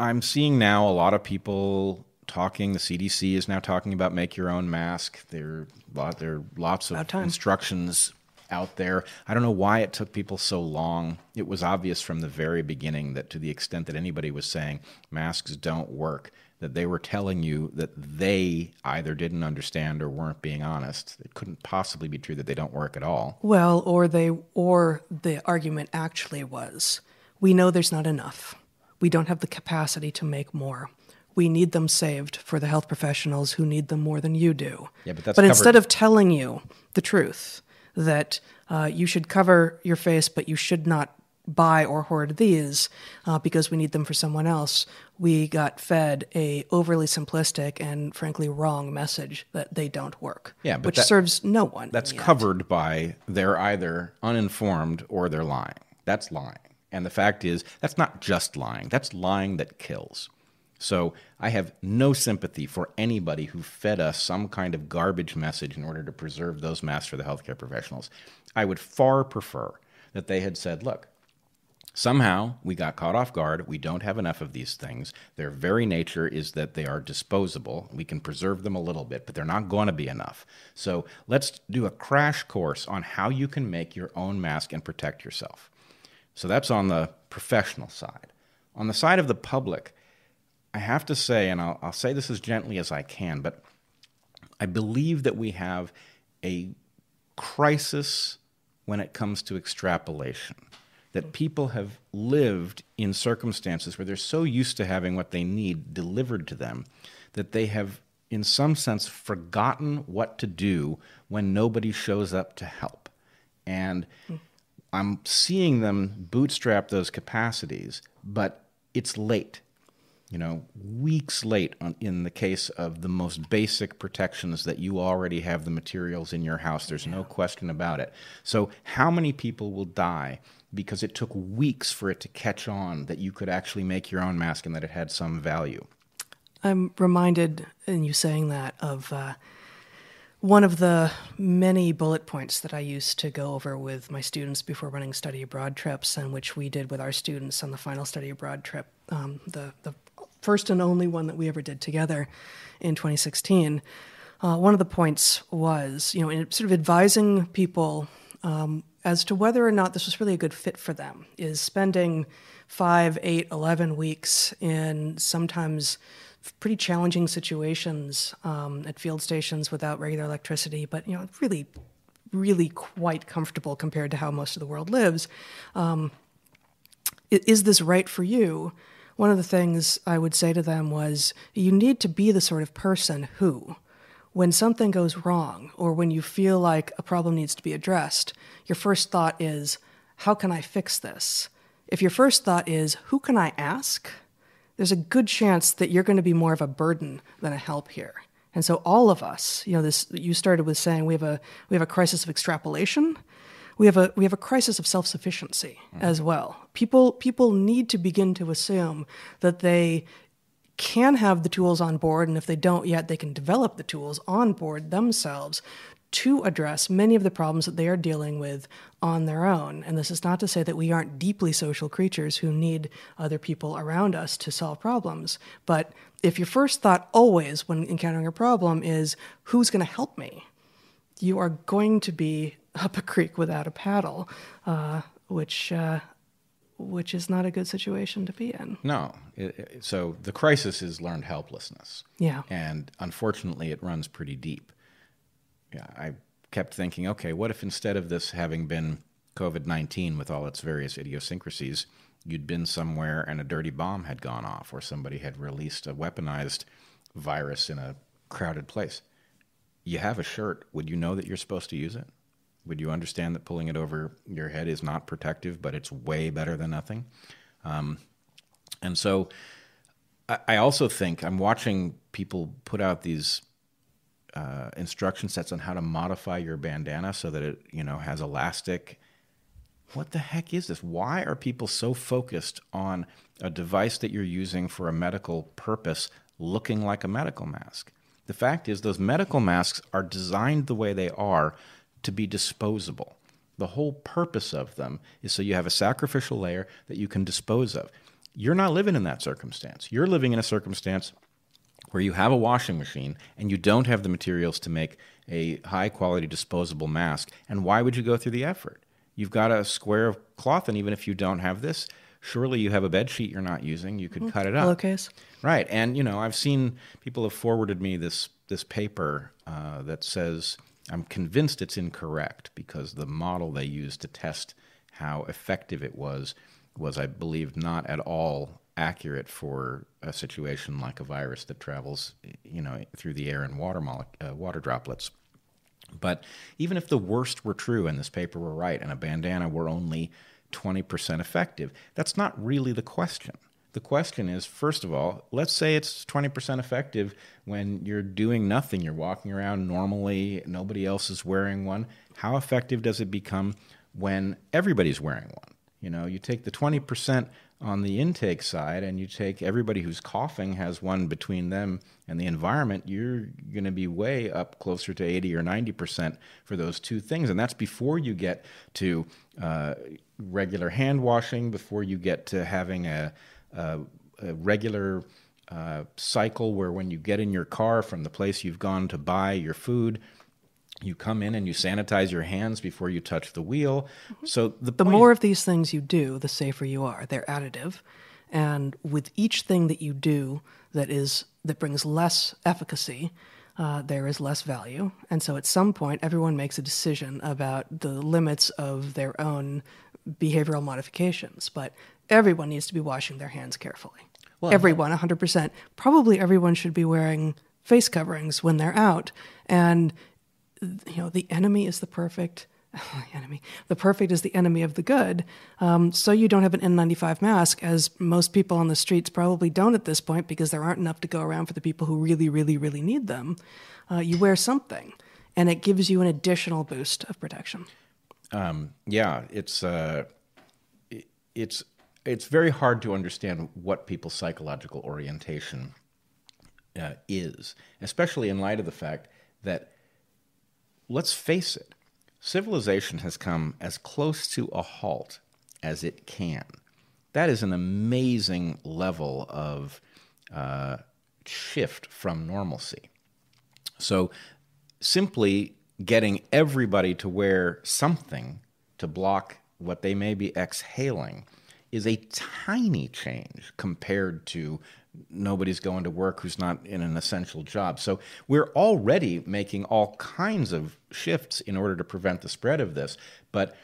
[SPEAKER 1] I'm seeing now a lot of people talking. The CDC is now talking about make your own mask. There, lot, there are lots of instructions out there. I don't know why it took people so long. It was obvious from the very beginning that to the extent that anybody was saying masks don't work, that they were telling you that they either didn't understand or weren't being honest. It couldn't possibly be true that they don't work at all.
[SPEAKER 2] well, or they, or the argument actually was, we know there's not enough. We don't have the capacity to make more. We need them saved for the health professionals who need them more than you do.
[SPEAKER 1] Yeah, but that's
[SPEAKER 2] but
[SPEAKER 1] covered-
[SPEAKER 2] instead of telling you the truth that uh, you should cover your face, but you should not buy or hoard these uh, because we need them for someone else, we got fed a overly simplistic and frankly wrong message that they don't work.
[SPEAKER 1] Yeah, but
[SPEAKER 2] which
[SPEAKER 1] that-
[SPEAKER 2] serves no one.
[SPEAKER 1] That's covered by they're either uninformed or they're lying. That's lying. And the fact is, that's not just lying, that's lying that kills. So I have no sympathy for anybody who fed us some kind of garbage message in order to preserve those masks for the healthcare professionals. I would far prefer that they had said, look, Somehow we got caught off guard. We don't have enough of these things. Their very nature is that they are disposable. We can preserve them a little bit, but they're not going to be enough. So let's do a crash course on how you can make your own mask and protect yourself. So that's on the professional side. On the side of the public, I have to say, and I'll, I'll say this as gently as I can, but I believe that we have a crisis when it comes to extrapolation. That people have lived in circumstances where they're so used to having what they need delivered to them that they have, in some sense, forgotten what to do when nobody shows up to help. And hmm. I'm seeing them bootstrap those capacities, but it's late you know, weeks late on, in the case of the most basic protections that you already have the materials in your house. There's no question about it. So, how many people will die because it took weeks for it to catch on that you could actually make your own mask and that it had some value?
[SPEAKER 2] I'm reminded in you saying that of uh, one of the many bullet points that I used to go over with my students before running study abroad trips, and which we did with our students on the final study abroad trip, um, the the first and only one that we ever did together in 2016. Uh, one of the points was, you know, in sort of advising people um, as to whether or not this was really a good fit for them. Is spending five, eight, eleven weeks in sometimes pretty challenging situations um, at field stations without regular electricity, but you know, really, really quite comfortable compared to how most of the world lives. Um, is this right for you? One of the things I would say to them was, you need to be the sort of person who, when something goes wrong or when you feel like a problem needs to be addressed, your first thought is, how can I fix this? If your first thought is, who can I ask? There's a good chance that you're going to be more of a burden than a help here. And so all of us, you know, this you started with saying we have a we have a crisis of extrapolation. We have a we have a crisis of self-sufficiency mm-hmm. as well. People people need to begin to assume that they can have the tools on board and if they don't yet they can develop the tools on board themselves to address many of the problems that they are dealing with on their own. And this is not to say that we aren't deeply social creatures who need other people around us to solve problems. But if your first thought always when encountering a problem is, who's going to help me? You are going to be up a creek without a paddle, uh, which. Uh, which is not a good situation to be in.
[SPEAKER 1] No. It, it, so the crisis is learned helplessness.
[SPEAKER 2] Yeah.
[SPEAKER 1] And unfortunately, it runs pretty deep I kept thinking, okay, what if instead of this having been COVID 19 with all its various idiosyncrasies, you'd been somewhere and a dirty bomb had gone off, or somebody had released a weaponized virus in a crowded place? You have a shirt. Would you know that you're supposed to use it? Would you understand that pulling it over your head is not protective, but it's way better than nothing? Um, and so I also think I'm watching people put out these uh, instruction sets on how to modify your bandana so that it you know has elastic. What the heck is this? Why are people so focused on a device that you're using for a medical purpose looking like a medical mask? The fact is, those medical masks are designed the way they are to be disposable. The whole purpose of them is so you have a sacrificial layer that you can dispose of. You're not living in that circumstance. You're living in a circumstance where you have a washing machine and you don't have the materials to make a high quality disposable mask. And why would you go through the effort? You've got a square of cloth, and even if you don't have this, surely you have a bed sheet you're not using. You could mm-hmm. cut it up.
[SPEAKER 2] Pillowcase.
[SPEAKER 1] Right. And, you know, I've seen people have forwarded me this, this paper uh, that says, I'm convinced it's incorrect because the model they used to test how effective it was was, I believe, not at all accurate for a situation like a virus that travels, you know, through the air and water uh, water droplets. But even if the worst were true and this paper were right and a bandana were only 20% effective, that's not really the question. The question is, first of all, let's say it's 20% effective when you're doing nothing. You're walking around normally, nobody else is wearing one. How effective does it become when everybody's wearing one? You know, you take the 20% on the intake side and you take everybody who's coughing has one between them and the environment, you're going to be way up closer to 80 or 90% for those two things. And that's before you get to uh, regular hand washing, before you get to having a, a, a regular uh, cycle where when you get in your car from the place you've gone to buy your food, you come in and you sanitize your hands before you touch the wheel. Mm-hmm. So the,
[SPEAKER 2] the more of these things you do, the safer you are. They're additive, and with each thing that you do that is that brings less efficacy, uh, there is less value. And so at some point, everyone makes a decision about the limits of their own behavioral modifications. But everyone needs to be washing their hands carefully. Well, everyone, 100%. Probably everyone should be wearing face coverings when they're out. And you know, the enemy is the perfect. Enemy. The perfect is the enemy of the good. Um, so you don't have an N95 mask, as most people on the streets probably don't at this point, because there aren't enough to go around for the people who really, really, really need them. Uh, you wear something, and it gives you an additional boost of protection.
[SPEAKER 1] Um, yeah, it's uh, it's it's very hard to understand what people's psychological orientation uh, is, especially in light of the fact that let's face it, civilization has come as close to a halt as it can. That is an amazing level of uh, shift from normalcy. So, simply getting everybody to wear something to block what they may be exhaling is a tiny change compared to nobody's going to work who's not in an essential job. So we're already making all kinds of shifts in order to prevent the spread of this. But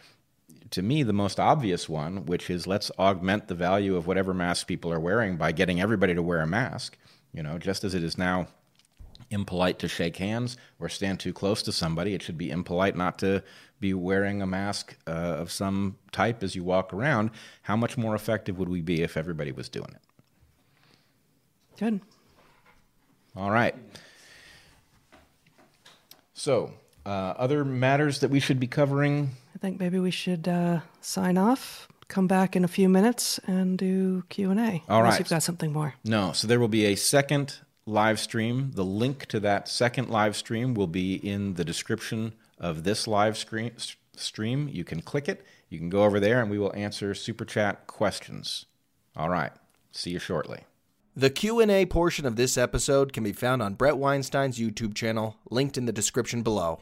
[SPEAKER 1] to me, the most obvious one, which is let's augment the value of whatever mask people are wearing by getting everybody to wear a mask. You know, just as it is now impolite to shake hands or stand too close to somebody, it should be impolite not to be wearing a mask uh, of some type as you walk around. How much more effective would we be if everybody was doing it?
[SPEAKER 2] Good.
[SPEAKER 1] All right. So, uh, other matters that we should be covering?
[SPEAKER 2] I think maybe we should uh, sign off, come back in a few minutes, and do Q and A.
[SPEAKER 1] All right.
[SPEAKER 2] You've got something more.
[SPEAKER 1] No. So there will be a second live stream. The link to that second live stream will be in the description of this live screen, stream. You can click it. You can go over there, and we will answer super chat questions. All right. See you shortly.
[SPEAKER 3] The Q&A portion of this episode can be found on Bret Weinstein's YouTube channel, linked in the description below.